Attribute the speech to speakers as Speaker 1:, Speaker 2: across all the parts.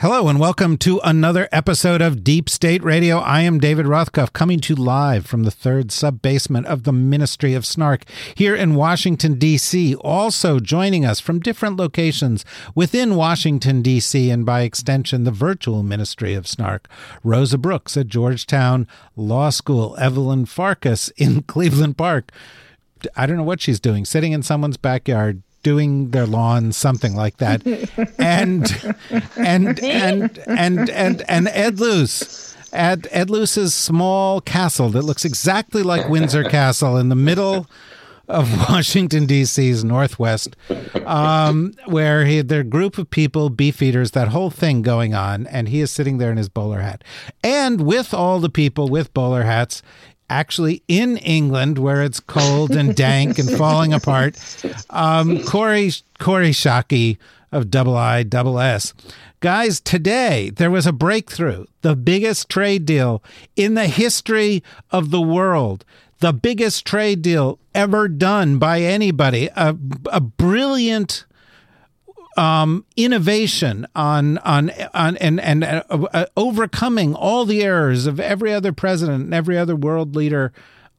Speaker 1: Hello and welcome to another episode of Deep State Radio. I am David Rothkopf coming to you live from the third sub basement of the Ministry of Snark here in Washington, D.C. Also joining us from different locations within Washington, D.C., and by extension, the virtual Ministry of Snark. Rosa Brooks at Georgetown Law School, Evelyn Farkas in Cleveland Park. I don't know what she's doing, sitting in someone's backyard doing their lawn, something like that. and and and and and and Ed Luce at Ed Luce's small castle that looks exactly like Windsor Castle in the middle of Washington D.C.'s northwest, um, where he their group of people, beefeaters, that whole thing going on, and he is sitting there in his bowler hat, and with all the people with bowler hats actually in England where it's cold and dank and falling apart. Um, Corey Kori Schake of Double I Double S. Guys, today there was a breakthrough, the biggest trade deal in the history of the world. The biggest trade deal ever done by anybody. A, a brilliant um, innovation on on on and and uh, uh, overcoming all the errors of every other president and every other world leader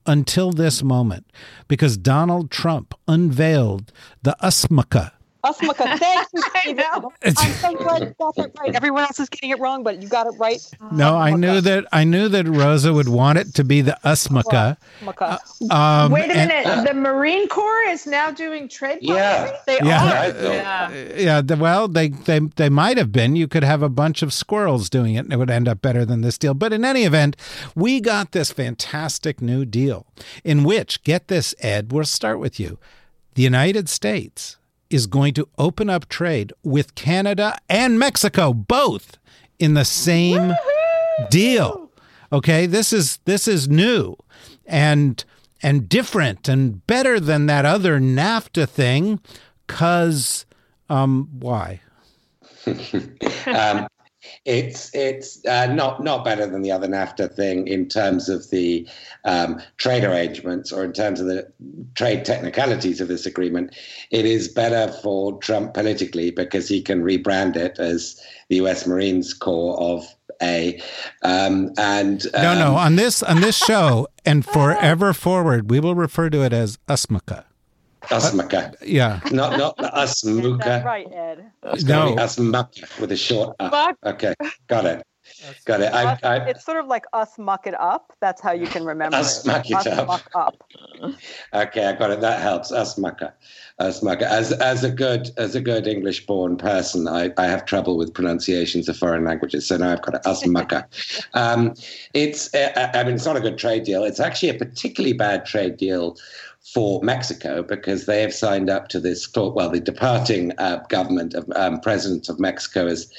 Speaker 1: until this moment, because Donald Trump unveiled the USMCA
Speaker 2: Usmaka, thank you. David. I'm so glad you got that right. Everyone else is getting it wrong, but you got it right.
Speaker 1: No, I knew that I knew that Rosa would want it to be the Usmaka.
Speaker 2: Usmaka.
Speaker 1: Um,
Speaker 3: Wait a
Speaker 1: and-
Speaker 3: minute. the Marine Corps is now doing trade
Speaker 4: Yeah.
Speaker 3: policy? They
Speaker 1: Yeah.
Speaker 3: are.
Speaker 4: Yeah.
Speaker 1: Yeah, the, well, they, they they might have been. You could have a bunch of squirrels doing it, and it would end up better than this deal. But in any event, we got this fantastic new deal in which, get this, Ed, we'll start with you. The United States is going to open up trade with Canada and Mexico, both in the same deal. Okay, this is this is new and and different and better than that other NAFTA thing. Cause um, why?
Speaker 4: um, it's it's uh, not not better than the other NAFTA thing in terms of the um, trade arrangements or in terms of the trade technicalities of this agreement. It is better for Trump politically because he can rebrand it as the U.S. Marines Corps of A. Um, and
Speaker 1: No, no.
Speaker 4: um,
Speaker 1: On this on this show and forever forward, we will refer to it as USMCA.
Speaker 4: Usmaka.
Speaker 1: Yeah.
Speaker 4: Not not the
Speaker 2: That's
Speaker 4: Usmuka.
Speaker 2: right, Ed.
Speaker 4: It's gonna be
Speaker 1: No.
Speaker 4: Usmaka with a short uh.
Speaker 2: Muck.
Speaker 4: Okay, got it. Got it. I, I,
Speaker 2: it's sort of like us muck it up. That's how you can remember
Speaker 4: Us
Speaker 2: it.
Speaker 4: muck it
Speaker 2: us
Speaker 4: up.
Speaker 2: muck up.
Speaker 4: Okay, I got it. That helps. Asmaka, Asmaka. As as a good as a good English born person, I, I have trouble with pronunciations of foreign languages. So now I've got it. Asmaka. um, it's uh, I mean it's not a good trade deal. It's actually a particularly bad trade deal for Mexico because they have signed up to this. Well, the departing uh, government of um, president of Mexico has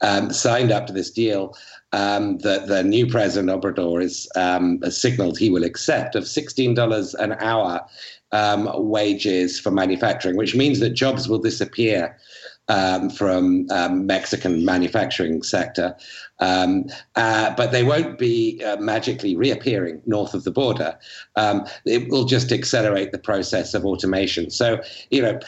Speaker 4: um, signed up to this deal um, that the new president Obrador is um, has signaled he will accept of sixteen dollars an hour um, wages for manufacturing, which means that jobs will disappear um, from um, Mexican manufacturing sector, um, uh, but they won't be uh, magically reappearing north of the border. Um, it will just accelerate the process of automation. So you know,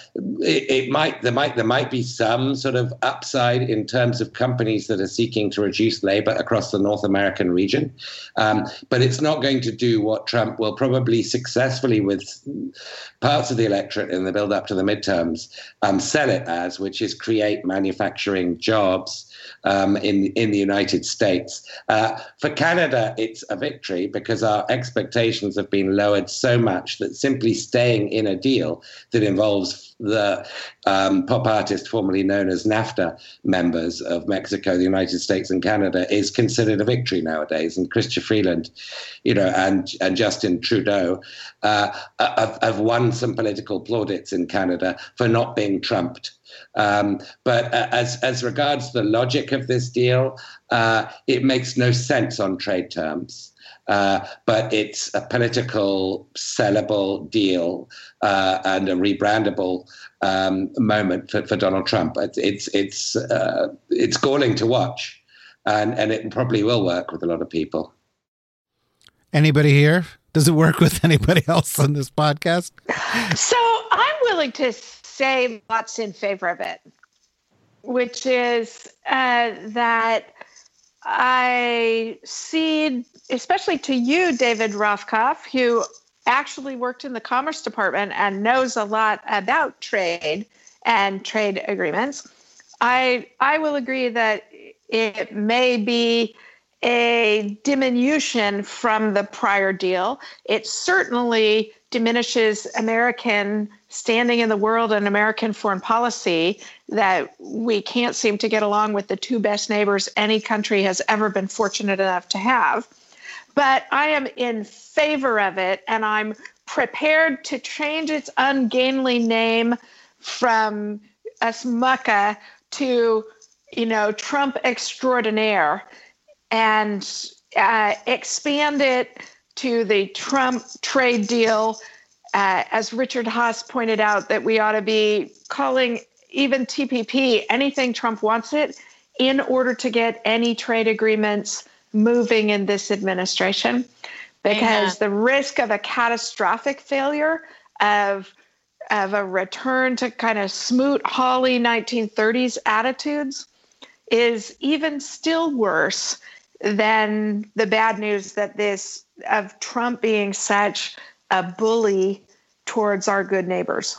Speaker 4: it, it might there might there might be some sort of upside in terms of companies that are seeking to reduce labor across the North American region, um, but it's not going to do what Trump will probably successfully with parts of the electorate in the build up to the midterms um, sell it as, which is create manufacturing jobs um, in in the United States. Uh, for Canada, it's a victory because our expectations have been lowered so much that simply staying in a deal that involves the um, pop artist formerly known as NAFTA members of Mexico, the United States, and Canada is considered a victory nowadays. And Chrystia Freeland, you know, and and Justin Trudeau uh, have, have won some political plaudits in Canada for not being trumped. Um, but uh, as as regards the logic of this deal, uh, it makes no sense on trade terms. Uh, but it's a political sellable deal uh, and a rebrandable um, moment for, for Donald Trump. It's it's it's, uh, it's galling to watch, and and it probably will work with a lot of people.
Speaker 1: Anybody here? Does it work with anybody else on this podcast?
Speaker 3: So I'm willing to say lots in favor of it, which is uh, that I see, especially to you, David Rothkopf, who actually worked in the Commerce Department and knows a lot about trade and trade agreements. I I will agree that it may be a diminution from the prior deal. It certainly diminishes American standing in the world and American foreign policy that we can't seem to get along with the two best neighbors any country has ever been fortunate enough to have. But I am in favor of it and I'm prepared to change its ungainly name from USMCA to, you know, Trump extraordinaire and uh, expand it to the Trump trade deal. Uh, as Richard Haass pointed out, that we ought to be calling even TPP anything Trump wants it in order to get any trade agreements moving in this administration. Because the risk of a catastrophic failure of of a return to kind of smoot Hawley 1930s attitudes is even still worse than the bad news that this of Trump being such a bully towards our good neighbors.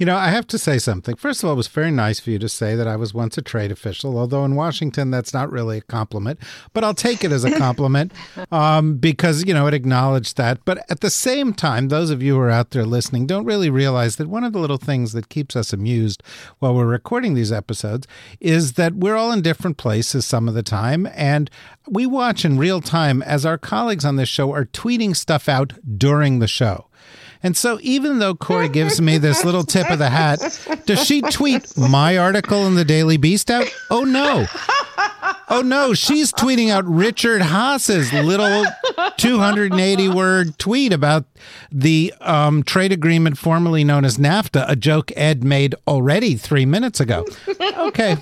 Speaker 1: You know, I have to say something. First of all, it was very nice for you to say that I was once a trade official, although in Washington, that's not really a compliment, but I'll take it as a compliment um, because, you know, it acknowledged that. But at the same time, those of you who are out there listening don't really realize that one of the little things that keeps us amused while we're recording these episodes is that we're all in different places some of the time. And we watch in real time as our colleagues on this show are tweeting stuff out during the show. And so, even though Kori gives me this little tip of the hat, does she tweet my article in the Daily Beast out? Oh, no. Oh, no. She's tweeting out Richard Haass's little 280 word tweet about the um, trade agreement formerly known as NAFTA, a joke Ed made already three minutes ago. Okay.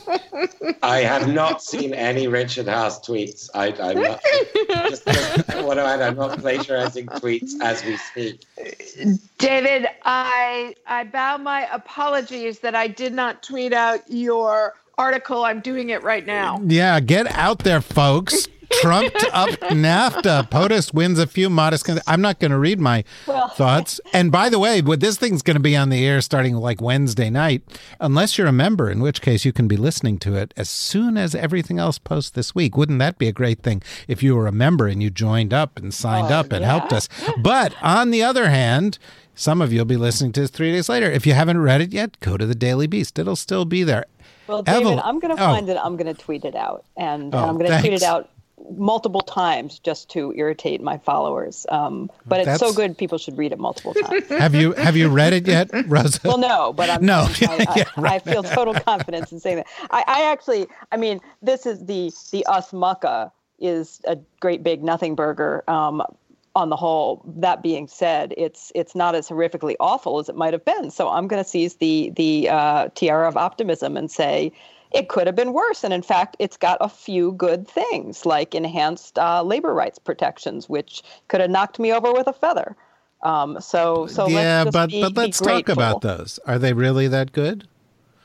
Speaker 4: I have not seen any Richard Haass tweets. I, am not, just, just, what I'm not plagiarizing tweets as we speak.
Speaker 3: David, I I bow my apologies that I did not tweet out your article. I'm doing it right now.
Speaker 1: Yeah, get out there, folks. Trumped up NAFTA. POTUS wins a few modest. I'm not going to read my well, thoughts. And by the way, this thing's going to be on the air starting like Wednesday night, unless you're a member, in which case you can be listening to it as soon as everything else posts this week. Wouldn't that be a great thing if you were a member and you joined up and signed oh, up and yeah. helped us? But on the other hand, some of you will be listening to this three days later. If you haven't read it yet, go to the Daily Beast. It'll still be there.
Speaker 2: Well, David, Evel- I'm going to find oh. it. I'm going to tweet it out, and oh, I'm going to tweet it out multiple times just to irritate my followers. Um, but it's so good, people should read it multiple times.
Speaker 1: have you have you read it yet, Rosa?
Speaker 2: well, no, but I'm no. I, I, yeah, right. I feel total confidence in saying that. I, I, actually, I mean, this is the the USMCA is a great big nothing burger. Um, on the whole, that being said, it's it's not as horrifically awful as it might have been. So I'm going to seize the the uh, tiara of optimism and say it could have been worse. And in fact, it's got a few good things like enhanced uh, labor rights protections, which could have knocked me over with a feather. Um, so, so
Speaker 1: yeah,
Speaker 2: but
Speaker 1: be, but let's talk about those. Are they really that good?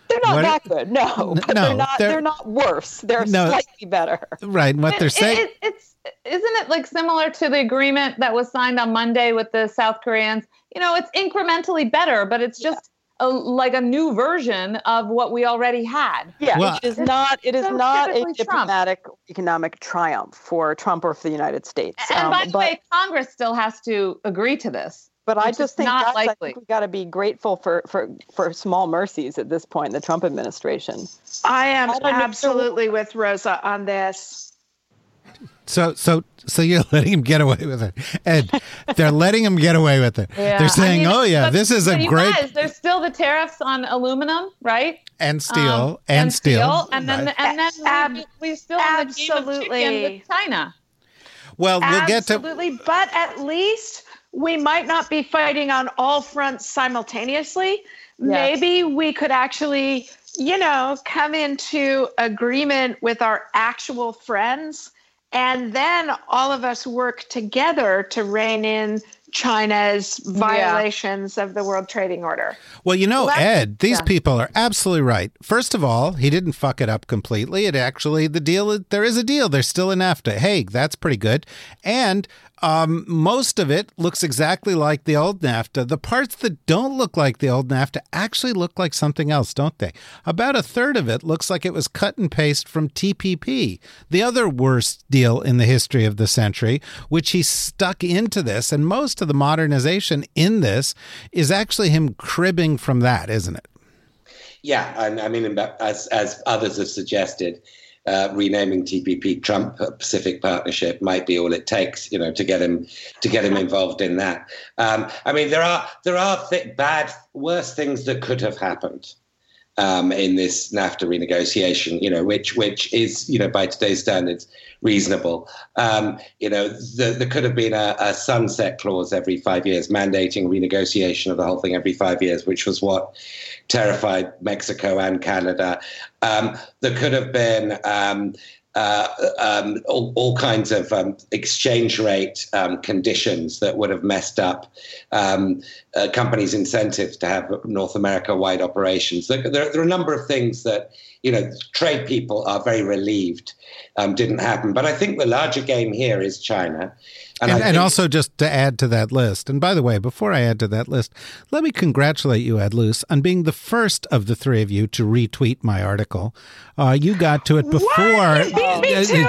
Speaker 3: They're not what, that good, no. But no, they're not. They're, they're, not worse. They're no, slightly better.
Speaker 1: Right. What they're saying.
Speaker 5: It, it, it's isn't it like similar to the agreement that was signed on Monday with the South Koreans? You know, it's incrementally better, but it's just a, like a new version of what we already had.
Speaker 2: Yeah,
Speaker 1: Well-
Speaker 2: it is not. It is
Speaker 5: so
Speaker 2: not a
Speaker 5: typically Trump.
Speaker 2: diplomatic economic triumph for Trump or for the United States.
Speaker 5: And
Speaker 2: Um,
Speaker 5: by the
Speaker 2: but,
Speaker 5: way, Congress still has to agree to this.
Speaker 2: but I just think
Speaker 5: not
Speaker 2: that's, I think we got to be grateful for for for small mercies at this point in the Trump administration.
Speaker 3: I am
Speaker 2: I don't know.
Speaker 3: absolutely with Rosa on this.
Speaker 1: So, so, so you're letting him get away with it, Ed. They're letting him get away with it.
Speaker 5: Yeah,
Speaker 1: They're
Speaker 5: I
Speaker 1: saying,
Speaker 5: mean,
Speaker 1: "Oh yeah, this is a great
Speaker 5: Guys, there's still the tariffs on aluminum, right?
Speaker 1: and steel
Speaker 5: Um,
Speaker 1: and, steel."
Speaker 5: and then
Speaker 1: Right.
Speaker 5: and then
Speaker 3: Ab-
Speaker 5: we, we still have the game of chicken
Speaker 3: absolutely.
Speaker 5: with China.
Speaker 1: well, we'll get to
Speaker 3: Absolutely, but at least we might not be fighting on all fronts simultaneously. Maybe we could actually, you know, come into agreement with our actual friends, and then all of us work together to rein in China's violations of the World Trading Order.
Speaker 1: Well, you know,
Speaker 5: Well,
Speaker 1: Ed, these
Speaker 5: yeah.
Speaker 1: people are absolutely right. First of all, he didn't fuck it up completely. It actually, the deal, there is a deal. There's still a NAFTA. Hey, that's pretty good. And um, most of it looks exactly like the old NAFTA. The parts that don't look like the old NAFTA actually look like something else, don't they? About a third of it looks like it was cut and paste from TPP, the other worst deal in the history of the century, which he stuck into this. And most of the modernization in this is actually him cribbing from that, isn't it?
Speaker 4: Yeah, and I mean, as as others have suggested, uh, renaming TPP Trump Pacific Partnership might be all it takes, you know, to get him to get him involved in that. Um, I mean, there are there are th- bad, worse things that could have happened um, in this NAFTA renegotiation, you know, which which is, you know, by today's standards, reasonable. Um, you know, the, there could have been a, a sunset clause every five years, mandating renegotiation of the whole thing every five years, which was what terrified Mexico and Canada. Um, there could have been. Um, uh, um, all, all kinds of um, exchange rate um, conditions that would have messed up um, uh, companies' incentives to have North America-wide operations. There, there, there, are a number of things that you know trade people are very relieved um, didn't happen. But I think the larger game here is China.
Speaker 1: And, and, and, also, just to add to that list, and by the way, before I add to that list, let me congratulate you, Ed Luce, on being the first of the three of you to retweet my article. Uh, you got to it before.
Speaker 3: Oh, me too.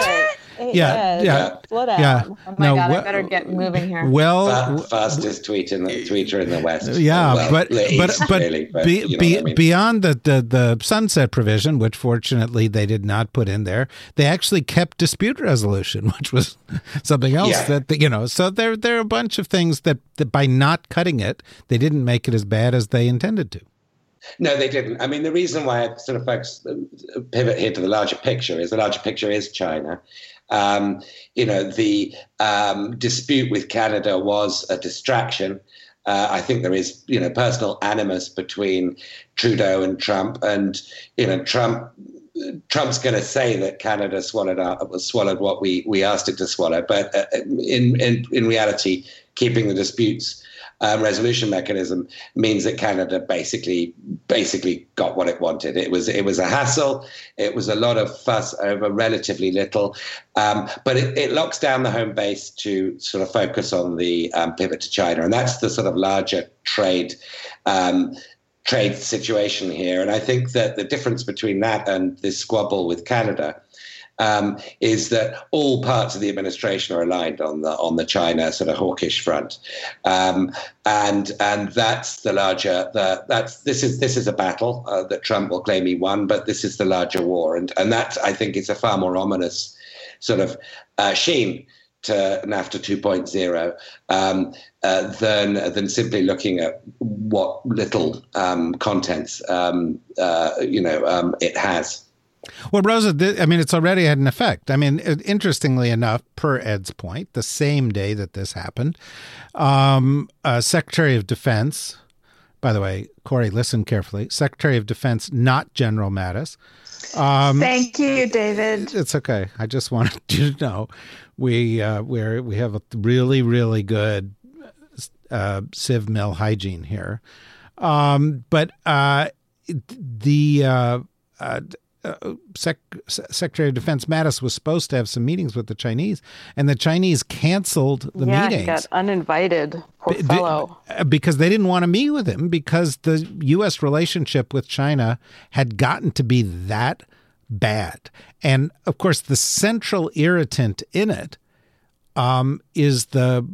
Speaker 1: Yeah, yeah,
Speaker 2: slow down.
Speaker 1: yeah.
Speaker 5: Oh my
Speaker 1: no,
Speaker 5: god,
Speaker 1: well,
Speaker 5: I better get moving here.
Speaker 1: Well,
Speaker 4: Fa- fastest tweet in the tweeter in the West.
Speaker 1: Yeah, oh,
Speaker 4: well,
Speaker 1: but
Speaker 4: the
Speaker 1: but but,
Speaker 4: really, but
Speaker 1: be,
Speaker 4: you know
Speaker 1: be,
Speaker 4: I mean.
Speaker 1: beyond the, the the sunset provision, which fortunately they did not put in there, they actually kept dispute resolution, which was something else
Speaker 4: Yeah.
Speaker 1: that you know. So there there are a bunch of things that, that by not cutting it, they didn't make it as bad as they intended to.
Speaker 4: No, they didn't. I mean, the reason why I sort of focus, pivot here to the larger picture is the larger picture is China. Um, you know, the um, dispute with Canada was a distraction. Uh, I think there is, you know, personal animus between Trudeau and Trump, and you know, Trump. Trump's going to say that Canada swallowed up, swallowed what we, we asked it to swallow, but uh, in, in in reality, keeping the disputes um, resolution mechanism means that Canada basically basically got what it wanted. It was it was a hassle. It was a lot of fuss over relatively little, um, but it, it locks down the home base to sort of focus on the um, pivot to China, and that's the sort of larger trade. Um, trade situation here and i think that the difference between that and this squabble with canada um, is that all parts of the administration are aligned on the on the China sort of hawkish front, um, and and that's the larger the that's this is this is a battle uh, that Trump will claim he won, but this is the larger war, and and that I think is a far more ominous sort of uh, sheen to NAFTA 2.0 um, uh, than than simply looking at what little um, contents um, uh, you know um, it has.
Speaker 1: Well, Rosa, th- I mean, it's already had an effect. I mean, it- interestingly enough, per Ed's point, the same day that this happened, um, uh, Secretary of Defense, by the way, Kori, listen carefully, Secretary of Defense, not General Mattis. Um,
Speaker 3: Thank you, David.
Speaker 1: it's okay. I just wanted you to know we uh, we're we have a really really good uh, civ-mil hygiene here, um, but uh, the uh, uh, Sec- Secretary of Defense Mattis was supposed to have some meetings with the Chinese, and the Chinese canceled the
Speaker 2: yeah,
Speaker 1: meetings.
Speaker 2: he got uninvited. Poor fellow.
Speaker 1: uh, Because they didn't want to meet with him because the U.S. relationship with China had gotten to be that bad. And of course, the central irritant in it um, is the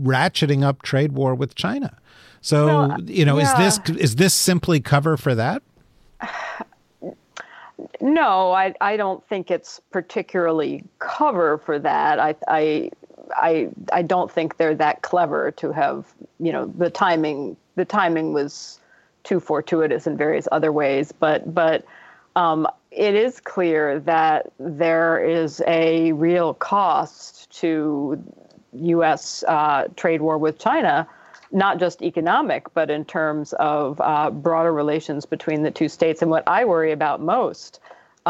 Speaker 1: ratcheting up trade war with China. So,
Speaker 2: Well,
Speaker 1: you know,
Speaker 2: yeah.
Speaker 1: is this is this simply cover for that?
Speaker 2: No, I, I don't think it's particularly cover for that. I, I, I, I don't think they're that clever to have, you know, the timing. The timing was too fortuitous in various other ways, but but um, it is clear that there is a real cost to U.S. Uh, trade war with China, not just economic, but in terms of uh, broader relations between the two states. And what I worry about most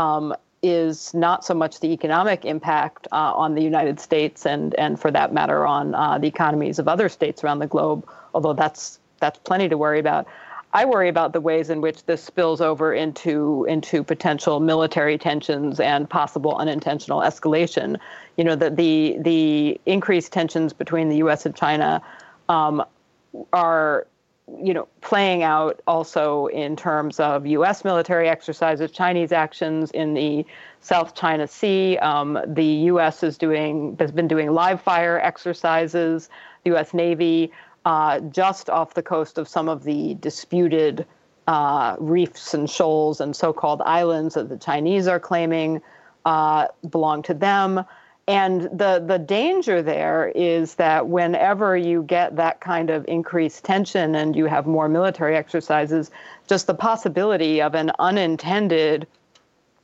Speaker 2: um, is not so much the economic impact uh, on the United States and, and for that matter on uh, the economies of other states around the globe, although that's that's plenty to worry about. I worry about the ways in which this spills over into into potential military tensions and possible unintentional escalation. You know, the the, the increased tensions between the U.S. and China um, are you know playing out also in terms of U.S. military exercises, Chinese actions in the South China Sea. Um, the U.S. is doing has been doing live fire exercises. The U.S. Navy uh, just off the coast of some of the disputed uh, reefs and shoals and so-called islands that the Chinese are claiming uh, belong to them. And the the danger there is that whenever you get that kind of increased tension and you have more military exercises, just the possibility of an unintended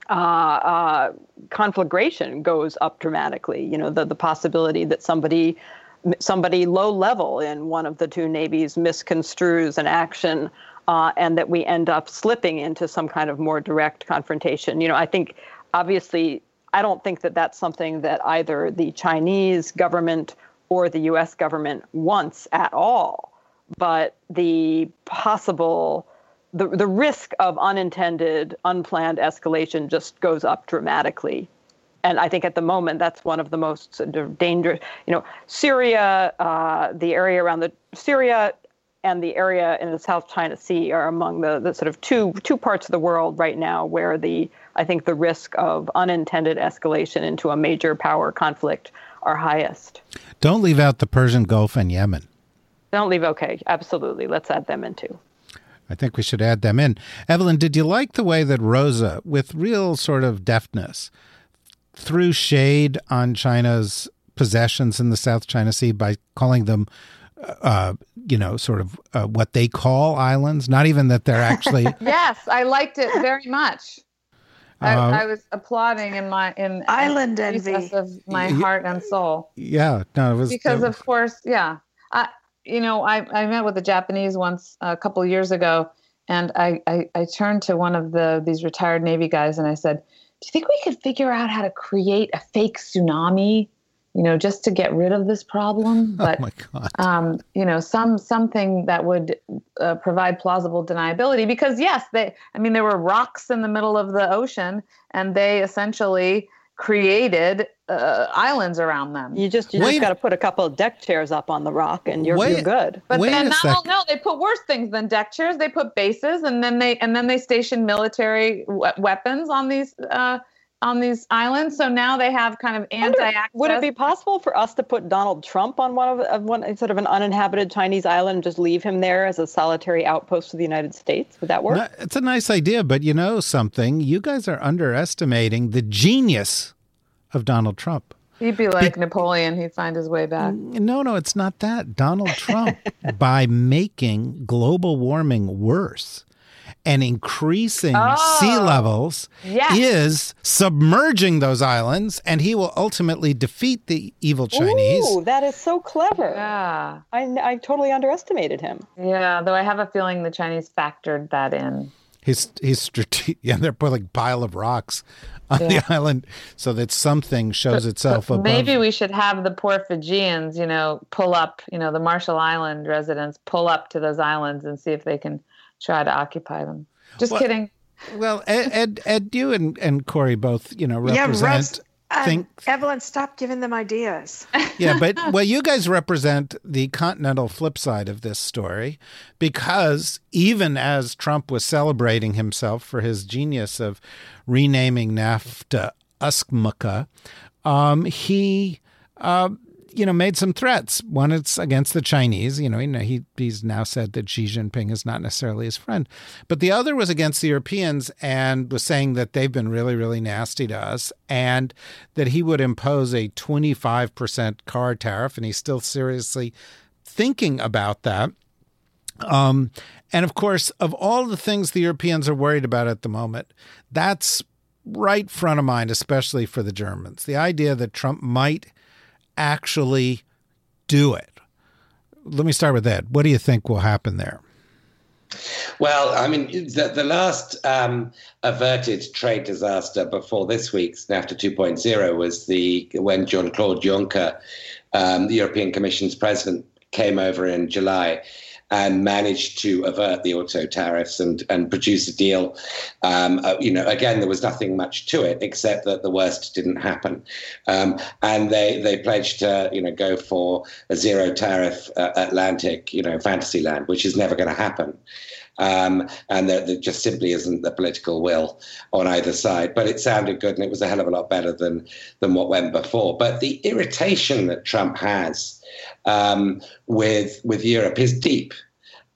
Speaker 2: uh, uh, conflagration goes up dramatically. You know, the the possibility that somebody somebody low level in one of the two navies misconstrues an action uh, and that we end up slipping into some kind of more direct confrontation. You know, I think obviously, I don't think that that's something that either the Chinese government or the US government wants at all. But the possible the, the risk of unintended, unplanned escalation just goes up dramatically and I think at the moment that's one of the most dangerous. You know, Syria, uh, the area around the Syria, and the area in the South China Sea are among the, the sort of two two parts of the world right now where the I think the risk of unintended escalation into a major power conflict are highest.
Speaker 1: Don't leave out the Persian Gulf and Yemen.
Speaker 2: Don't leave. Okay, absolutely. Let's add them in too.
Speaker 1: I think we should add them in. Evelyn, did you like the way that Rosa, with real sort of deftness, threw shade on China's possessions in the South China Sea by calling them, uh, you know, sort of uh, what they call islands. Not even that they're actually.
Speaker 5: yes, I liked it very much. I,
Speaker 1: Uh,
Speaker 5: I was applauding in my in
Speaker 3: Island
Speaker 5: in
Speaker 3: envy.
Speaker 5: of my heart and soul
Speaker 1: yeah, no, it was
Speaker 5: because
Speaker 1: it-
Speaker 5: of course, yeah. I you know I I met with the Japanese once a couple of years ago, and I, I I turned to one of the these retired Navy guys and I said, "Do you think we could figure out how to create a fake tsunami?" You know, just to get rid of this problem, but
Speaker 1: oh my god.
Speaker 5: um, you know, some something that would uh, provide plausible deniability. Because yes, they, I mean, there were rocks in the middle of the ocean, and they essentially created uh, islands around them.
Speaker 2: You just you
Speaker 1: Wait-
Speaker 2: just got to put a couple of deck chairs up on the rock and you're,
Speaker 1: Wait-
Speaker 2: you're good.
Speaker 5: But
Speaker 1: Wait
Speaker 5: then
Speaker 1: a
Speaker 5: not all, no, they put worse things than deck chairs. They put bases, and then they and then they stationed military we- weapons on these uh, on these islands. So now they have kind of anti-access.
Speaker 2: Would it be possible for us to put Donald Trump on one of, of one sort of an uninhabited Chinese island and just leave him there as a solitary outpost of the United States? Would that work?
Speaker 1: No, it's a nice idea, but you know something? You guys are underestimating the genius of Donald Trump.
Speaker 5: He'd be like Napoleon. He'd find his way back.
Speaker 1: No, no, it's not that. Donald Trump, by making global warming worse and increasing sea
Speaker 5: Oh,
Speaker 1: levels,
Speaker 5: yes.
Speaker 1: is submerging those islands, and he will ultimately defeat the evil Chinese.
Speaker 2: Ooh, that is so clever.
Speaker 5: Yeah.
Speaker 2: I, I totally underestimated him.
Speaker 5: Yeah, though I have a feeling the Chinese factored that in.
Speaker 1: He's he's strate- yeah, they're putting a pile of rocks on the island so that something shows itself above.
Speaker 5: Maybe we should have the poor Fijians, you know, pull up, you know, the Marshall Island residents pull up to those islands and see if they can try to occupy them. Just
Speaker 1: Well-
Speaker 5: kidding.
Speaker 1: Well, Ed, Ed, Ed, you and, and corey both, you know, represent.
Speaker 3: Yeah, think Evelyn, stop giving them ideas.
Speaker 1: yeah, but well, you guys represent the continental flip side of this story, because even as Trump was celebrating himself for his genius of renaming NAFTA USMCA, um, he uh, you know, made some threats. One, it's against the Chinese. You know, he, he's now said that Xi Jinping is not necessarily his friend. But the other was against the Europeans and was saying that they've been really, really nasty to us and that he would impose a 25% car tariff. And he's still seriously thinking about that. Um, and of course, of all the things the Europeans are worried about at the moment, that's right front of mind, especially for the Germans. The idea that Trump might actually do it? Let me start with that. What do you think will happen there?
Speaker 4: Well, I mean, the, the last um, averted trade disaster before this week's NAFTA 2.0 was the when Jean Claude Juncker, um, the European Commission's president, came over in July and managed to avert the auto tariffs and, and produce a deal. Um, uh, you know, again, there was nothing much to it except that the worst didn't happen. Um, and they, they pledged to, you know, go for a zero tariff uh, Atlantic, you know, fantasy land, which is never going to happen. Um, and there, there, just simply isn't the political will on either side. But it sounded good, and it was a hell of a lot better than than what went before. But the irritation that Trump has um, with with Europe is deep.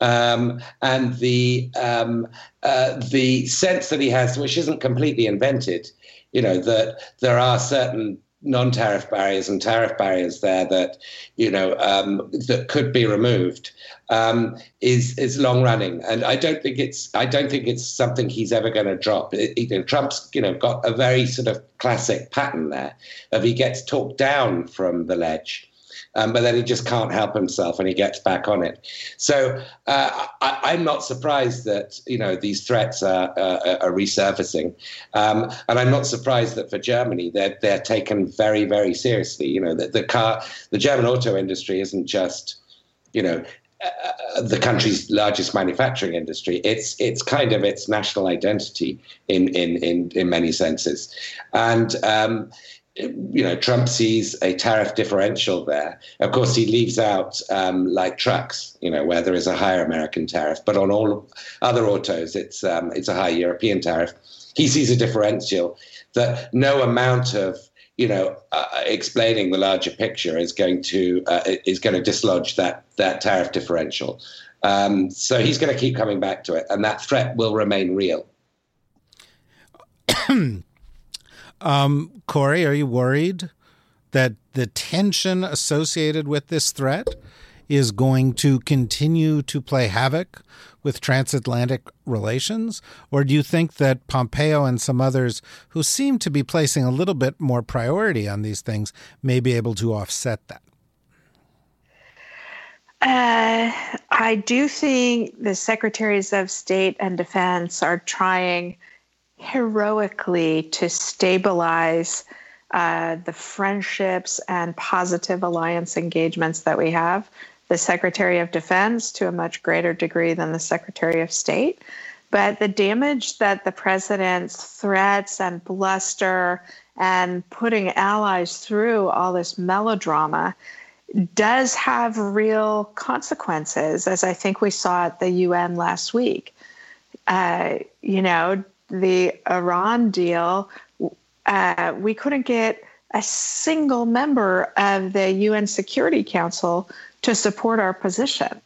Speaker 4: Um, and the um, uh, the sense that he has, which isn't completely invented, you know, that there are certain non-tariff barriers and tariff barriers there that you know um, that could be removed um, is is long running, and I don't think it's I don't think it's something he's ever going to drop. It, you know, Trump's you know got a very sort of classic pattern there of he gets talked down from the ledge um, but then he just can't help himself and he gets back on it. So uh, I, am not surprised that you know these threats are, uh, are resurfacing, um, and I'm not surprised that for Germany they're they're taken very very seriously. You know the, the car, the German auto industry isn't just you know uh, the country's largest manufacturing industry. It's it's kind of its national identity in in in, in many senses, and um, you know, Trump sees a tariff differential there. Of course, he leaves out um, like trucks, you know, where there is a higher American tariff, but on all other autos, it's um, it's a high European tariff. He sees a differential that no amount of you know uh, explaining the larger picture is going to uh, is going to dislodge that that tariff differential. Um, so he's going to keep coming back to it, and that threat will remain real.
Speaker 1: Um, Kori, are you worried that the tension associated with this threat is going to continue to play havoc with transatlantic relations? Or do you think that Pompeo and some others who seem to be placing a little bit more priority on these things may be able to offset that?
Speaker 3: Uh, I do think the secretaries of state and defense are trying heroically to stabilize uh, the friendships and positive alliance engagements that we have. The Secretary of Defense to a much greater degree than the Secretary of State. But the damage that the president's threats and bluster and putting allies through all this melodrama does have real consequences, as I think we saw at the UN last week. Uh, you know, the Iran deal, uh, we couldn't get a single member of the UN Security Council to support our position.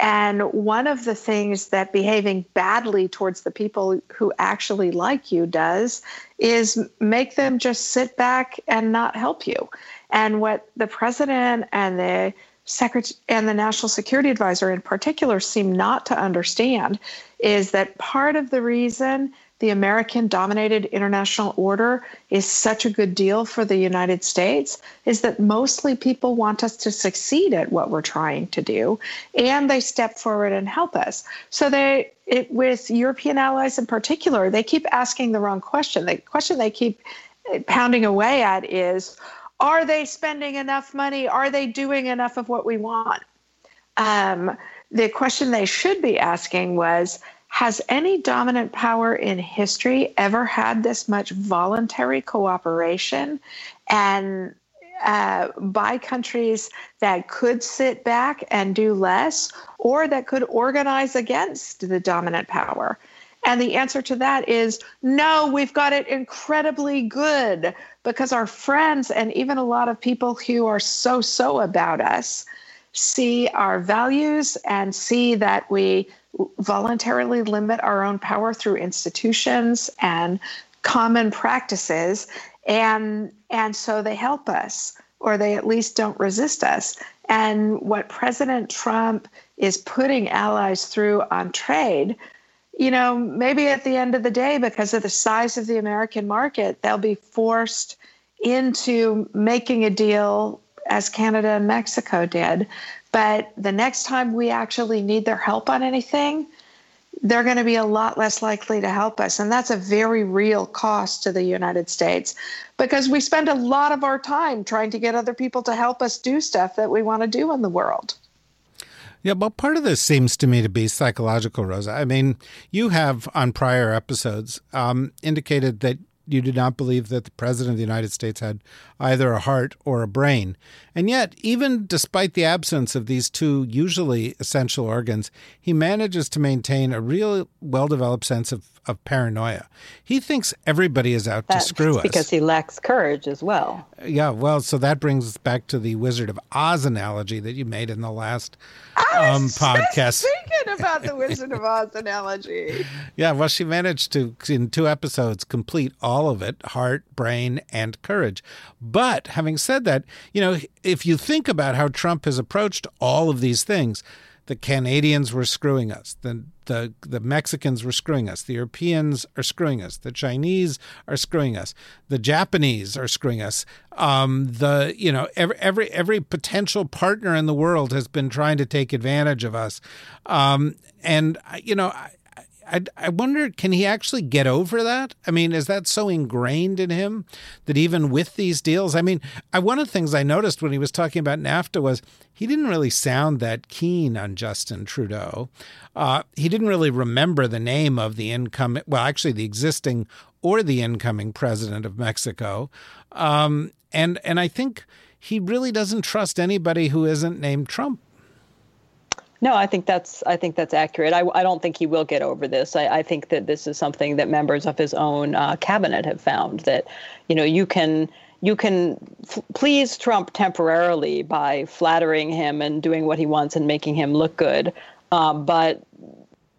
Speaker 3: And one of the things that behaving badly towards the people who actually like you does is make them just sit back and not help you. And what the president and the secretary and the national security advisor in particular seem not to understand is that part of the reason the American dominated international order is such a good deal for the United States is that mostly people want us to succeed at what we're trying to do and they step forward and help us. So they it, with European allies in particular, they keep asking the wrong question. The question they keep pounding away at is are they spending enough money? Are they doing enough of what we want? Um, the question they should be asking was has any dominant power in history ever had this much voluntary cooperation and uh, by countries that could sit back and do less or that could organize against the dominant power? And the answer to that is no, we've got it incredibly good because our friends and even a lot of people who are so so about us see our values and see that we voluntarily limit our own power through institutions and common practices and and so they help us or they at least don't resist us. And what president trump is putting allies through on trade you know maybe at the end of the day because of the size of the american market they'll be forced into making a deal as canada and mexico did but the next time we actually need their help on anything, they're going to be a lot less likely to help us. And that's a very real cost to the United States because we spend a lot of our time trying to get other people to help us do stuff that we want to do in the world.
Speaker 1: Yeah, well, part of this seems to me to be psychological, Rosa. I mean, you have on prior episodes um, indicated that you did not believe that the president of the United States had either a heart or a brain. And yet, even despite the absence of these two usually essential organs, he manages to maintain a real well developed sense of, of paranoia. He thinks everybody is out
Speaker 2: That's
Speaker 1: to screw us.
Speaker 2: Because he lacks courage as well.
Speaker 1: Yeah, well, so that brings us back to the Wizard of Oz analogy that you made in the last
Speaker 3: um,
Speaker 1: podcast.
Speaker 3: thinking about the Wizard of Oz analogy.
Speaker 1: Yeah, well, she managed to, in two episodes, complete all of it heart, brain, and courage. But having said that, you know, if you think about how Trump has approached all of these things, the Canadians were screwing us. The, the the Mexicans were screwing us. The Europeans are screwing us. The Chinese are screwing us. The Japanese are screwing us. Um, the you know every every every potential partner in the world has been trying to take advantage of us. Um, and you know I, I, I wonder, can he actually get over that? I mean, is that so ingrained in him that even with these deals, I mean, I, one of the things I noticed when he was talking about NAFTA was he didn't really sound that keen on Justin Trudeau. Uh, he didn't really remember the name of the incoming, well, actually, the existing or the incoming president of Mexico. Um, and and I think he really doesn't trust anybody who isn't named Trump.
Speaker 2: No, I think that's I think that's accurate. I, I don't think he will get over this. I, I think that this is something that members of his own uh, cabinet have found that, you know, you can you can f- please Trump temporarily by flattering him and doing what he wants and making him look good, uh, but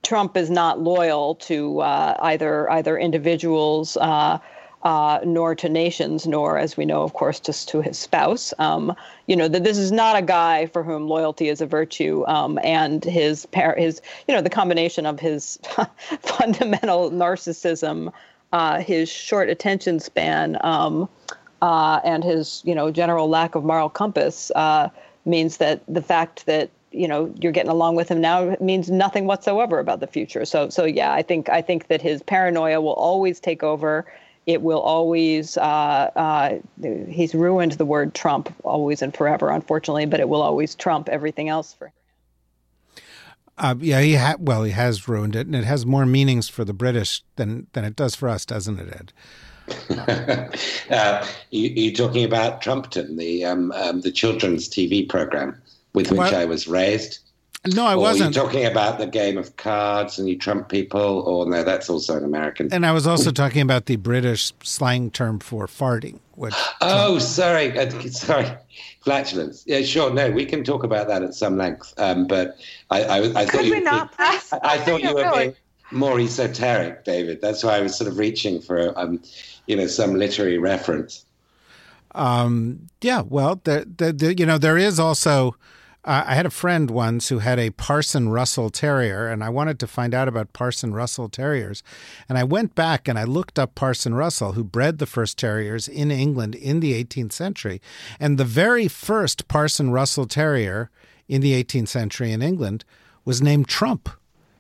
Speaker 2: Trump is not loyal to uh, either either individuals uh, uh, nor to nations, nor, as we know, of course, just to his spouse. Um, you know that this is not a guy for whom loyalty is a virtue, um, and his par- his you know the combination of his fundamental narcissism, uh, his short attention span, um, uh, and his you know general lack of moral compass uh, means that the fact that you know you're getting along with him now means nothing whatsoever about the future. So so yeah, I think I think that his paranoia will always take over it will always uh, uh, he's ruined the word Trump always and forever, unfortunately, but it will always trump everything else for him.
Speaker 1: Uh, yeah, he ha- well, he has ruined it, and it has more meanings for the British than than it does for us, doesn't it, Ed?
Speaker 4: uh, you, are talking about Trumpton, the um, um, the children's TV program with which I was raised.
Speaker 1: No, I
Speaker 4: or
Speaker 1: wasn't.
Speaker 4: Are you talking about the game of cards and you trump people? Or no, that's also an American.
Speaker 1: And I was also talking about the British slang term for farting. Which
Speaker 4: oh, Trump- sorry, uh, sorry, flatulence. Yeah, sure. No, we can talk about that at some length. Um, but I, I, I thought
Speaker 3: Could
Speaker 4: you.
Speaker 3: we not?
Speaker 4: I, I thought you were being more esoteric, David. That's why I was sort of reaching for, um, you know, some literary reference.
Speaker 1: Um, yeah, well, the, the, the, you know, there is also uh, I had a friend once who had a Parson Russell Terrier, and I wanted to find out about Parson Russell Terriers. And I went back and I looked up Parson Russell, who bred the first terriers in England in the 18th century. And the very first Parson Russell Terrier in the 18th century in England was named Trump.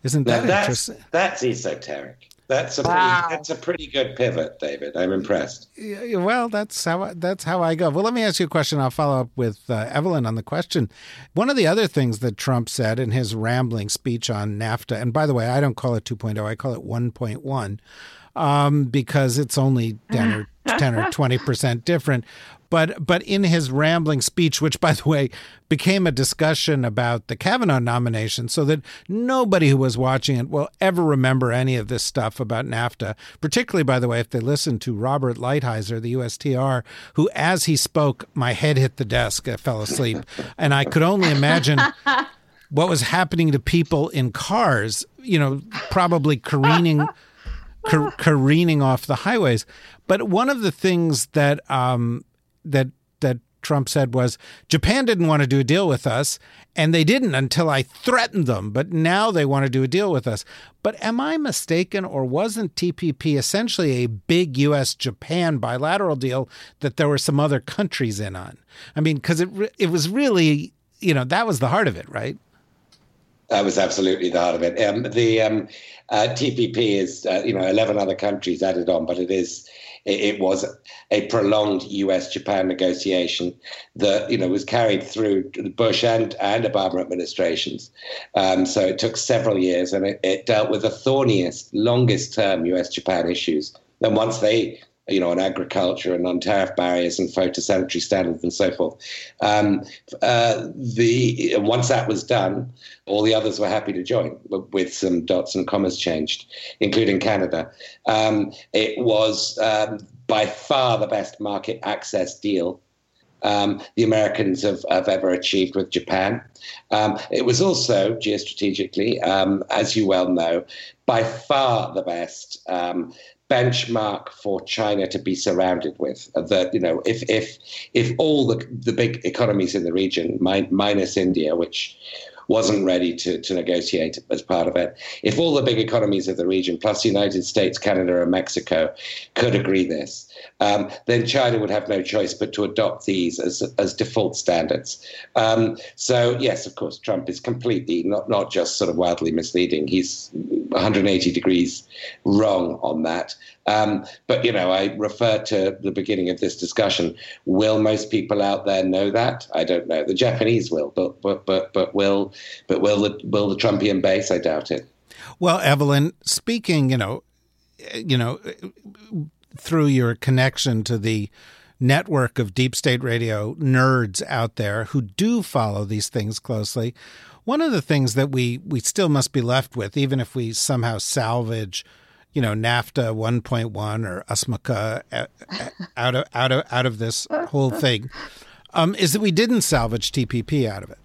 Speaker 1: Isn't that
Speaker 4: that's,
Speaker 1: interesting?
Speaker 4: That's esoteric. That's a wow. pretty, that's a pretty good pivot, David. I'm impressed.
Speaker 1: Yeah, well, that's how that's how I go. Well, let me ask you a question. I'll follow up with uh, Evelyn on the question. One of the other things that Trump said in his rambling speech on NAFTA, and by the way, I don't call it 2.0, I call it 1.1, um, because it's only 10 or 10 or 20 percent different. But but in his rambling speech, which by the way became a discussion about the Kavanaugh nomination, so that nobody who was watching it will ever remember any of this stuff about NAFTA. Particularly, by the way, if they listen to Robert Lighthizer, the USTR, who, as he spoke, my head hit the desk. I fell asleep, and I could only imagine. what was happening to people in cars, you know, probably careening car- careening off the highways. But one of the things that um, that that Trump said was Japan didn't want to do a deal with us, and they didn't until I threatened them. But now they want to do a deal with us. But am I mistaken, or wasn't TPP essentially a big U.S. Japan bilateral deal that there were some other countries in on? I mean, because it it was really you know that was the heart of it, right?
Speaker 4: That was absolutely the heart of it. Um, the um, uh, TPP is, uh, you know, 11 other countries added on, but it is it, was a prolonged U.S.-Japan negotiation that you know was carried through the Bush and and Obama administrations. Um, so it took several years, and it, it dealt with the thorniest, longest-term U.S.-Japan issues. And once they you know, on agriculture and on tariff barriers and phytosanitary standards and so forth. Um, uh, the once that was done, all the others were happy to join with some dots and commas changed, including Canada. Um, it was um, by far the best market access deal um, the Americans have, have, ever achieved with Japan. Um, it was also geostrategically, um, as you well know, by far the best um, benchmark for China to be surrounded with. Uh, that you know, if if if all the the big economies in the region, minus India, which wasn't ready to, to negotiate as part of it. If all the big economies of the region, plus the United States, Canada, and Mexico, could agree this, um, then China would have no choice but to adopt these as, as default standards. Um, so, yes, of course, Trump is completely not, not just sort of wildly misleading. He's 180 degrees wrong on that. Um, but, you know, I refer to the beginning of this discussion. Will most people out there know that? I don't know. The Japanese will, but, but, but, but will, but will the, will the Trumpian base? I doubt it.
Speaker 1: Well, Evelyn, speaking, you know, you know, through your connection to the network of deep state radio nerds out there who do follow these things closely. One of the things that we we still must be left with, even if we somehow salvage, you know, NAFTA 1.1 or USMCA uh, uh, out of out of out of this whole thing, um, is that we didn't salvage TPP out of it.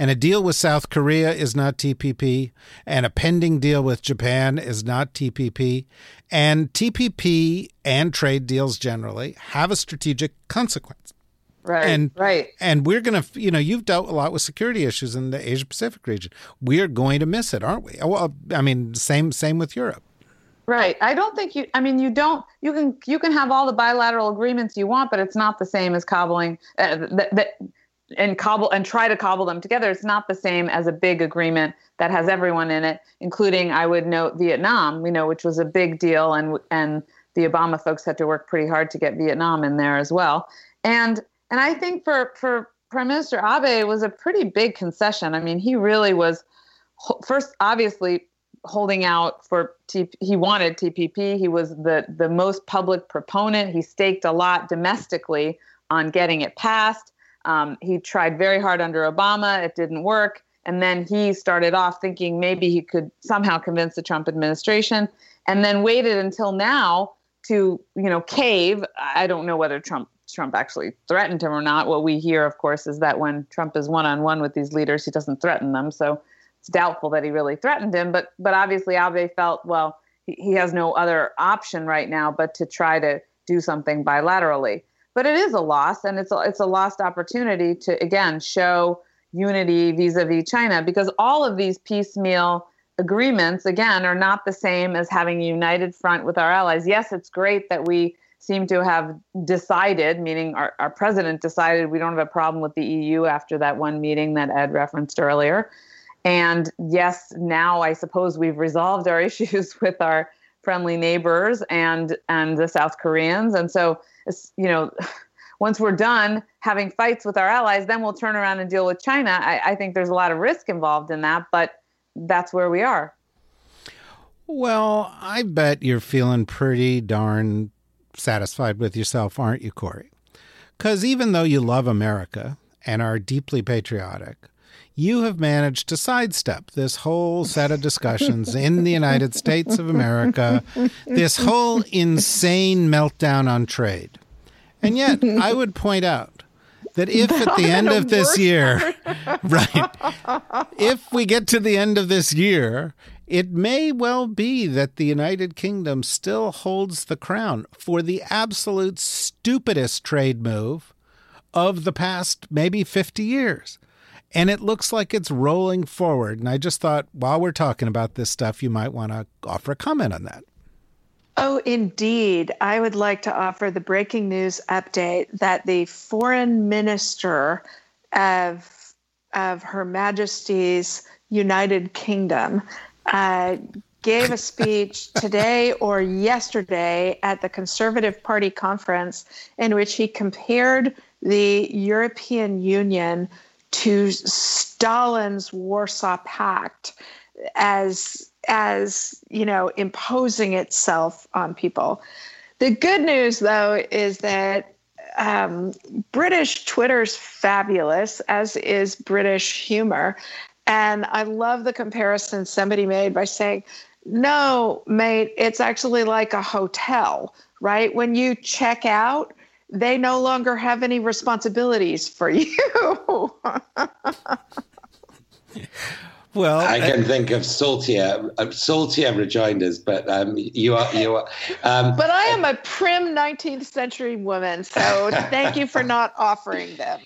Speaker 1: And a deal with South Korea is not TPP, and a pending deal with Japan is not TPP. And TPP and trade deals generally have a strategic consequence.
Speaker 5: Right.
Speaker 1: And
Speaker 5: right.
Speaker 1: And we're going to, you know, you've dealt a lot with security issues in the Asia Pacific region. We are going to miss it, aren't we? Well, I mean, same same with Europe.
Speaker 5: Right. I don't think you. I mean, you don't. You can you can have all the bilateral agreements you want, but it's not the same as cobbling. Uh, that, that and cobble and try to cobble them together. It's not the same as a big agreement that has everyone in it, including I would note Vietnam, you know, which was a big deal, and and the Obama folks had to work pretty hard to get Vietnam in there as well. And and I think for for Prime Minister Abe was a pretty big concession. I mean, he really was first obviously holding out for T- he wanted TPP. He was the the most public proponent. He staked a lot domestically on getting it passed. Um, he tried very hard under Obama, it didn't work. And then he started off thinking maybe he could somehow convince the Trump administration, and then waited until now to, you know, cave. I don't know whether Trump Trump actually threatened him or not. What we hear, of course, is that when Trump is one on one with these leaders, he doesn't threaten them. So it's doubtful that he really threatened him. But but obviously Abe felt well he, he has no other option right now but to try to do something bilaterally but it is a loss and it's a, it's a lost opportunity to again show unity vis-a-vis China because all of these piecemeal agreements again are not the same as having a united front with our allies. Yes, it's great that we seem to have decided, meaning our, our president decided we don't have a problem with the EU after that one meeting that Ed referenced earlier. And yes, now I suppose we've resolved our issues with our friendly neighbors and and the South Koreans. And so, you know, once we're done having fights with our allies, then we'll turn around and deal with China. I, I think there's a lot of risk involved in that, but that's where we are.
Speaker 1: Well, I bet you're feeling pretty darn satisfied with yourself, aren't you, Kori? Because even though you love America and are deeply patriotic, you have managed to sidestep this whole set of discussions in the United States of America, this whole insane meltdown on trade. And yet, I would point out that if at the end of this year, right, if we get to the end of this year it may well be that the United Kingdom still holds the crown for the absolute stupidest trade move of the past maybe 50 years. And it looks like it's rolling forward. And I just thought while we're talking about this stuff, you might want to offer a comment on that.
Speaker 3: Oh, indeed. I would like to offer the breaking news update that the foreign minister of, of Her Majesty's United Kingdom uh, gave a speech today or yesterday at the Conservative Party conference in which he compared the European Union to Stalin's Warsaw Pact as as you know imposing itself on people. The good news though is that um, British Twitter's fabulous, as is British humor. And I love the comparison somebody made by saying, no, mate, it's actually like a hotel, right? When you check out, they no longer have any responsibilities for you.
Speaker 1: well,
Speaker 4: I can think of saltier, uh, saltier rejoinders, but um, you are you are. Um,
Speaker 3: but I am a prim 19th century woman, so thank you for not offering them.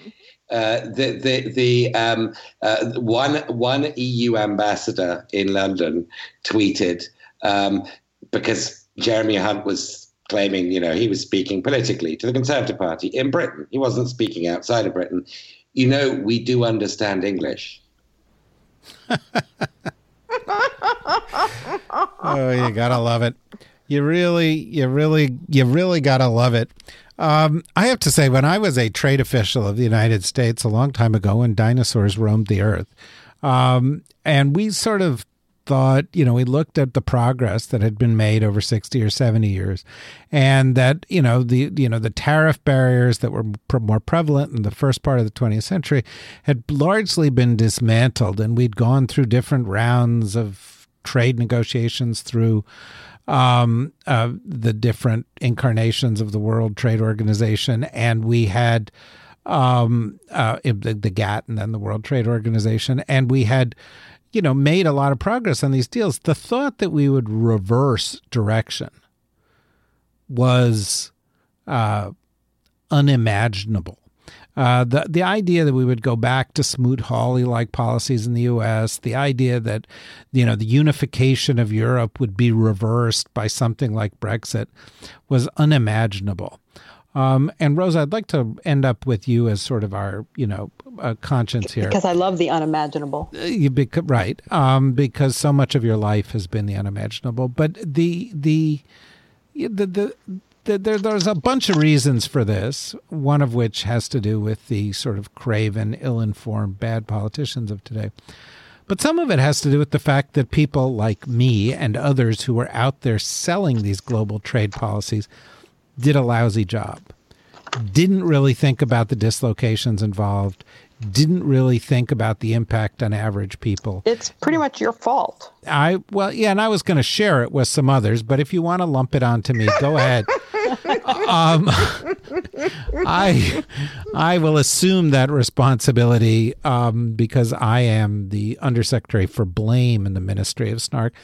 Speaker 4: Uh, the the the um, uh, one one EU ambassador in London tweeted um, because Jeremy Hunt was claiming, you know, he was speaking politically to the Conservative Party in Britain. He wasn't speaking outside of Britain. You know, we do understand English.
Speaker 1: oh, you gotta love it. You really, you really, you really gotta love it. Um, I have to say, when I was a trade official of the United States a long time ago, when dinosaurs roamed the earth, um, and we sort of thought, you know, we looked at the progress that had been made over 60 or 70 years and that, you know, the you know, the tariff barriers that were more prevalent in the first part of the 20th century had largely been dismantled and we'd gone through different rounds of trade negotiations through um, uh, the different incarnations of the World Trade Organization, and we had um, uh, the, the GATT and then the World Trade Organization, and we had, you know, made a lot of progress on these deals. The thought that we would reverse direction was uh, unimaginable. Uh, the the idea that we would go back to Smoot-Hawley like policies in the U.S., the idea that you know the unification of Europe would be reversed by something like Brexit, was unimaginable. Um, and Rosa, I'd like to end up with you as sort of our, you know, uh, conscience here.
Speaker 2: Because I love the unimaginable.
Speaker 1: Uh, you bec- right, um, because so much of your life has been the unimaginable. But the the the the there, there's a bunch of reasons for this, one of which has to do with the sort of craven, ill informed, bad politicians of today. But some of it has to do with the fact that people like me and others who are out there selling these global trade policies did a lousy job. Didn't really think about the dislocations involved, didn't really think about the impact on average people.
Speaker 2: It's pretty much your fault.
Speaker 1: I well, yeah, and I was going to share it with some others, but if you want to lump it onto me, go ahead. um, I I will assume that responsibility um, because I am the undersecretary for blame in the Ministry of Snark.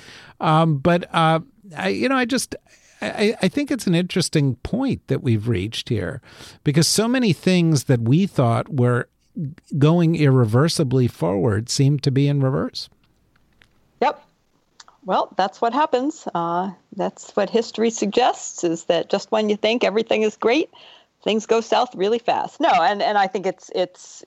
Speaker 1: Um, but uh, I, you know, I just I, I, think it's an interesting point that we've reached here because so many things that we thought were going irreversibly forward seem to be in reverse.
Speaker 2: Yep. Well, that's what happens. Uh, that's what history suggests is that just when you think everything is great, things go south really fast. No, and, and I think it's it's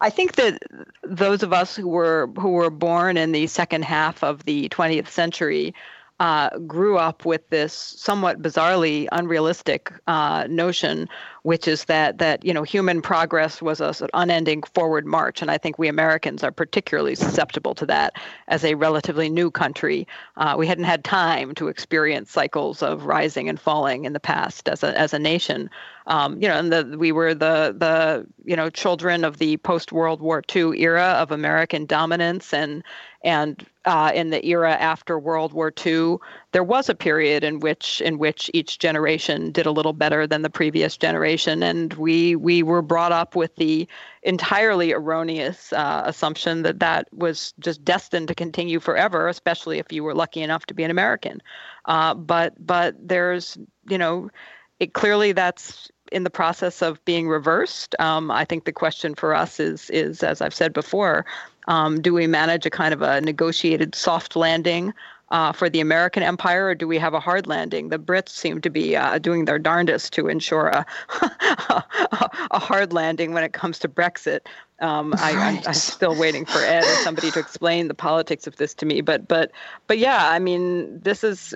Speaker 2: I think that those of us who were who were born in the second half of the 20th century uh, grew up with this somewhat bizarrely unrealistic uh, notion, which is that that you know human progress was a sort of unending forward march, and I think we Americans are particularly susceptible to that as a relatively new country. Uh, we hadn't had time to experience cycles of rising and falling in the past as a as a nation. Um, you know, and the, we were the the you know children of the post World War II era of American dominance and and uh, in the era after World War II, there was a period in which in which each generation did a little better than the previous generation, and we we were brought up with the entirely erroneous uh, assumption that that was just destined to continue forever, especially if you were lucky enough to be an American. Uh, but but there's you know, it clearly that's in the process of being reversed. Um, I think the question for us is is as I've said before, um, do we manage a kind of a negotiated soft landing uh, for the American empire, or do we have a hard landing? The Brits seem to be uh, doing their darndest to ensure a, a hard landing when it comes to Brexit. Um, right. I, am still waiting for Ed or somebody to explain the politics of this to me. But but but yeah, I mean, this is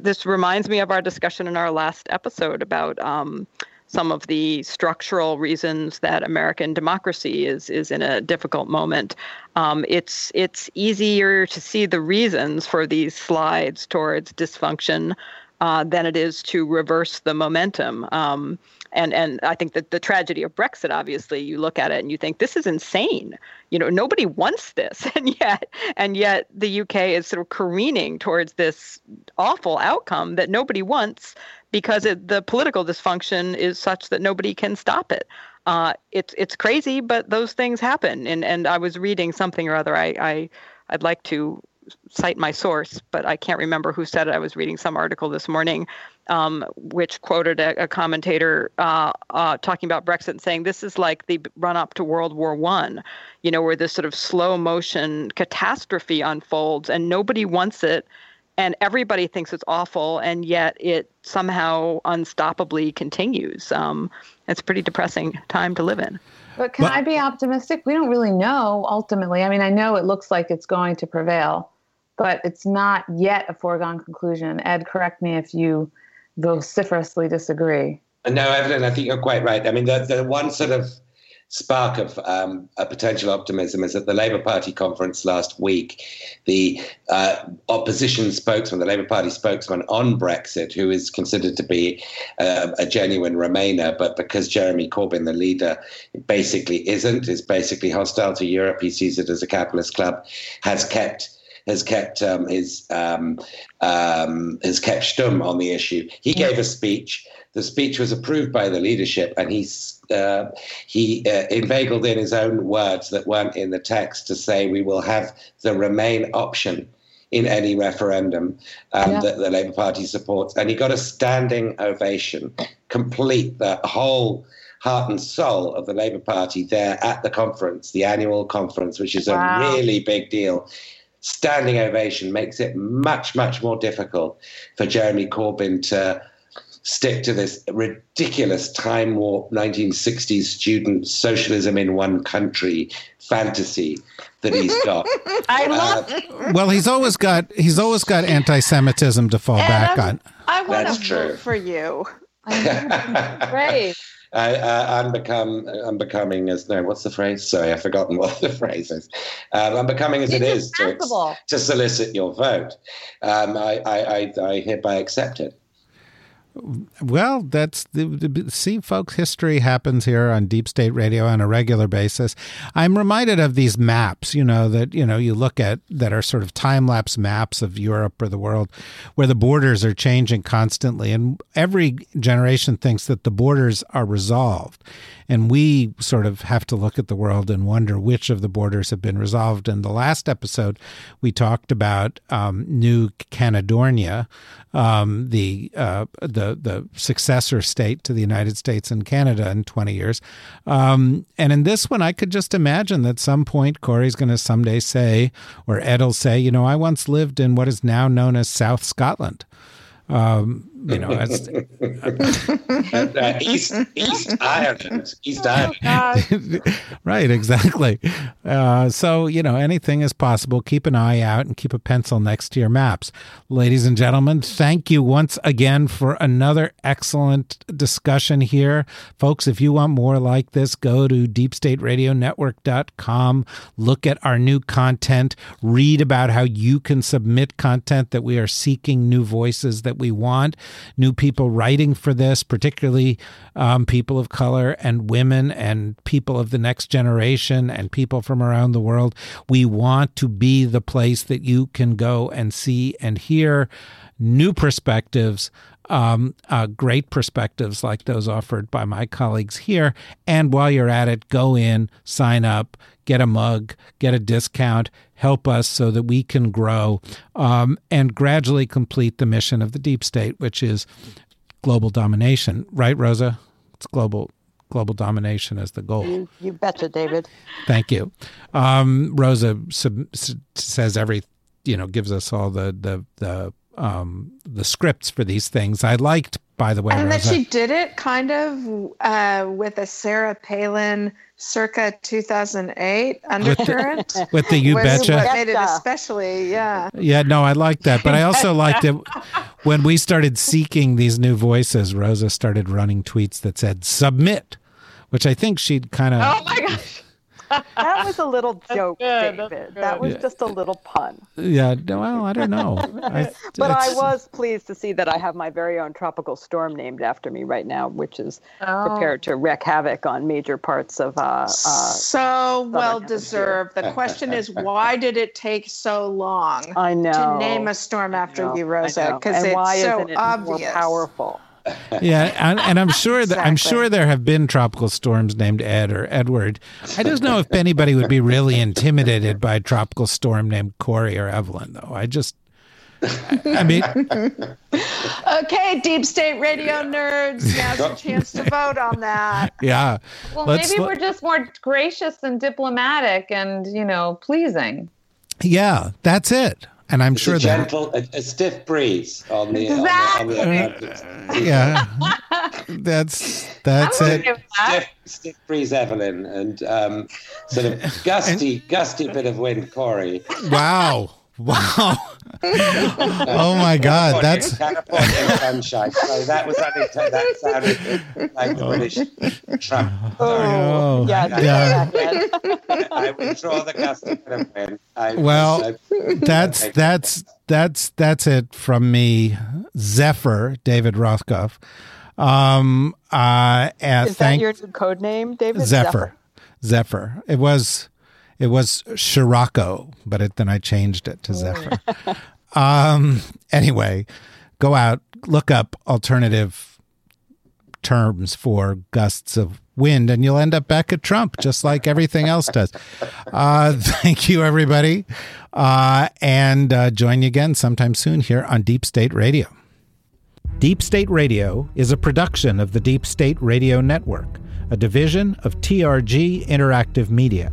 Speaker 2: this reminds me of our discussion in our last episode about. Um, some of the structural reasons that American democracy is is in a difficult moment. Um, it's it's easier to see the reasons for these slides towards dysfunction uh, than it is to reverse the momentum. Um, and and I think that the tragedy of Brexit, obviously, you look at it and you think this is insane. You know, nobody wants this, and yet and yet the UK is sort of careening towards this awful outcome that nobody wants because it, the political dysfunction is such that nobody can stop it. Uh, it's it's crazy, but those things happen. And and I was reading something or other. I, I I'd like to cite my source, but I can't remember who said it. I was reading some article this morning, um, which quoted a, a commentator uh, uh, talking about Brexit and saying this is like the run up to World War One, you know, where this sort of slow motion catastrophe unfolds and nobody wants it and everybody thinks it's awful, and yet it somehow unstoppably continues. Um, it's a pretty depressing time to live in.
Speaker 5: But can I be optimistic? We don't really know ultimately. I mean, I know it looks like it's going to prevail, but it's not yet a foregone conclusion. Ed, correct me if you vociferously disagree.
Speaker 4: No, Evelyn, I think you're quite right. I mean, the, the one sort of spark of um, a potential optimism is at the Labour Party conference last week. The uh, opposition spokesman, the Labour Party spokesman on Brexit, who is considered to be uh, a genuine Remainer, but because Jeremy Corbyn, the leader, basically isn't, is basically hostile to Europe, he sees it as a capitalist club, has kept has kept um, his um, um, has kept stum on the issue. He gave a speech. The speech was approved by the leadership, and he uh, he uh, inveigled in his own words that weren't in the text to say we will have the Remain option in any referendum um, yeah. that the Labour Party supports, and he got a standing ovation, complete the whole heart and soul of the Labour Party there at the conference, the annual conference, which is wow. a really big deal standing ovation makes it much, much more difficult for Jeremy Corbyn to stick to this ridiculous time warp 1960s student socialism in one country fantasy that he's got.
Speaker 3: I love uh,
Speaker 1: Well, he's always got he's always got anti-Semitism to fall back on.
Speaker 3: I want to vote for you.
Speaker 5: Great.
Speaker 4: I, I, am become I'm becoming as no what's the phrase? Sorry, I've forgotten what the phrase is. Um, I'm becoming as it is to, to, solicit your vote. Um, I, I, I hereby accept it.
Speaker 1: Well, that's the, the, see, folks. History happens here on Deep State Radio on a regular basis. I'm reminded of these maps, you know, that you know you look at that are sort of time lapse maps of Europe or the world, where the borders are changing constantly, and every generation thinks that the borders are resolved, and we sort of have to look at the world and wonder which of the borders have been resolved. In the last episode, we talked about um, New Caledonia, um, the uh, the the successor state to the United States and Canada in 20 years. Um, and in this one, I could just imagine that some point Kori's going to someday say, or Ed will say, you know, I once lived in what is now known as South Scotland. Um, you know, it's,
Speaker 4: uh, East East Ireland, East
Speaker 3: Oh,
Speaker 4: Ireland.
Speaker 1: right, exactly. Uh, so, you know, anything is possible. Keep an eye out and keep a pencil next to your maps. Ladies and gentlemen, thank you once again for another excellent discussion here. Folks, if you want more like this, go to deepstateradionetwork.com, look at our new content, read about how you can submit content that we are seeking new voices that we want, new people writing for this, particularly um, people of color and women and people of the next generation and people from around the world. We want to be the place that you can go and see and hear new perspectives um, uh, great perspectives like those offered by my colleagues here. And while you're at it, go in, sign up, get a mug, get a discount, help us so that we can grow um, and gradually complete the mission of the deep state, which is global domination. Right, Rosa? It's global global domination as the goal.
Speaker 2: You, you betcha, David.
Speaker 1: Thank you. Um, Rosa sub, says every, you know, gives us all the the the um, the scripts for these things. I liked, by the way,
Speaker 3: and that she did it kind of uh, with a Sarah Palin circa 2008 undercurrent.
Speaker 1: with the, with the you betcha.
Speaker 3: What made it especially, yeah.
Speaker 1: Yeah, no, I like that, but I also liked it when we started seeking these new voices. Rosa started running tweets that said "submit," which I think she'd kind of.
Speaker 3: Oh my gosh.
Speaker 2: That was a little joke,
Speaker 5: good,
Speaker 2: David. That was
Speaker 1: Yeah.
Speaker 2: just a little pun.
Speaker 1: Yeah, no, well, I don't know. I,
Speaker 2: But I was pleased to see that I have my very own tropical storm named after me right now, which is
Speaker 5: Oh.
Speaker 2: prepared to wreak havoc on major parts of. Uh, uh,
Speaker 3: so well deserved. The question is, why did it take so long
Speaker 2: I know.
Speaker 3: to name a storm after you,
Speaker 2: I
Speaker 3: Rosa? Because
Speaker 2: And
Speaker 3: it's
Speaker 2: why
Speaker 3: so
Speaker 2: isn't it
Speaker 3: obvious.
Speaker 2: more powerful?
Speaker 1: Yeah, and, and I'm sure that I'm sure there have been tropical storms named Ed or Edward. I just know if anybody would be really intimidated by a tropical storm named Kori or Evelyn, though. I just, I, mean,
Speaker 3: Okay, deep state radio nerds, now's your chance to vote on that.
Speaker 1: yeah.
Speaker 5: Well,
Speaker 1: Let's
Speaker 5: maybe
Speaker 1: look-
Speaker 5: we're just more gracious and diplomatic and, you know, pleasing.
Speaker 1: Yeah, that's it. And I'm
Speaker 4: It's
Speaker 1: sure
Speaker 4: a
Speaker 1: that.
Speaker 4: gentle, a, a stiff breeze on the on the, on the Atlantic.
Speaker 1: Yeah, that's that's it.
Speaker 5: that.
Speaker 4: Stiff, stiff breeze, Evelyn, and um, sort of gusty, gusty bit of wind, Kori.
Speaker 1: Wow, wow. oh my God, that's
Speaker 4: California sunshine. So that was unintended. That sounded like the British Trump. Sorry.
Speaker 1: oh
Speaker 2: yeah,
Speaker 1: yeah.
Speaker 2: yeah.
Speaker 4: I withdraw the gusty bit of wind. I,
Speaker 1: Well, That's that's that's that's it from me, Zephyr David Rothkopf. Um, uh, and
Speaker 2: Is
Speaker 1: thank
Speaker 2: that your code name, David?
Speaker 1: Zephyr. Zephyr. It was it was Scirocco, but it, then I changed it to Zephyr. um, anyway, go out, look up alternative terms for gusts of wind, and you'll end up back at Trump, just like everything else does. Uh, thank you, everybody, uh, and uh, join you again sometime soon here on Deep State Radio. Deep State Radio is a production of the Deep State Radio Network, a division of TRG Interactive Media.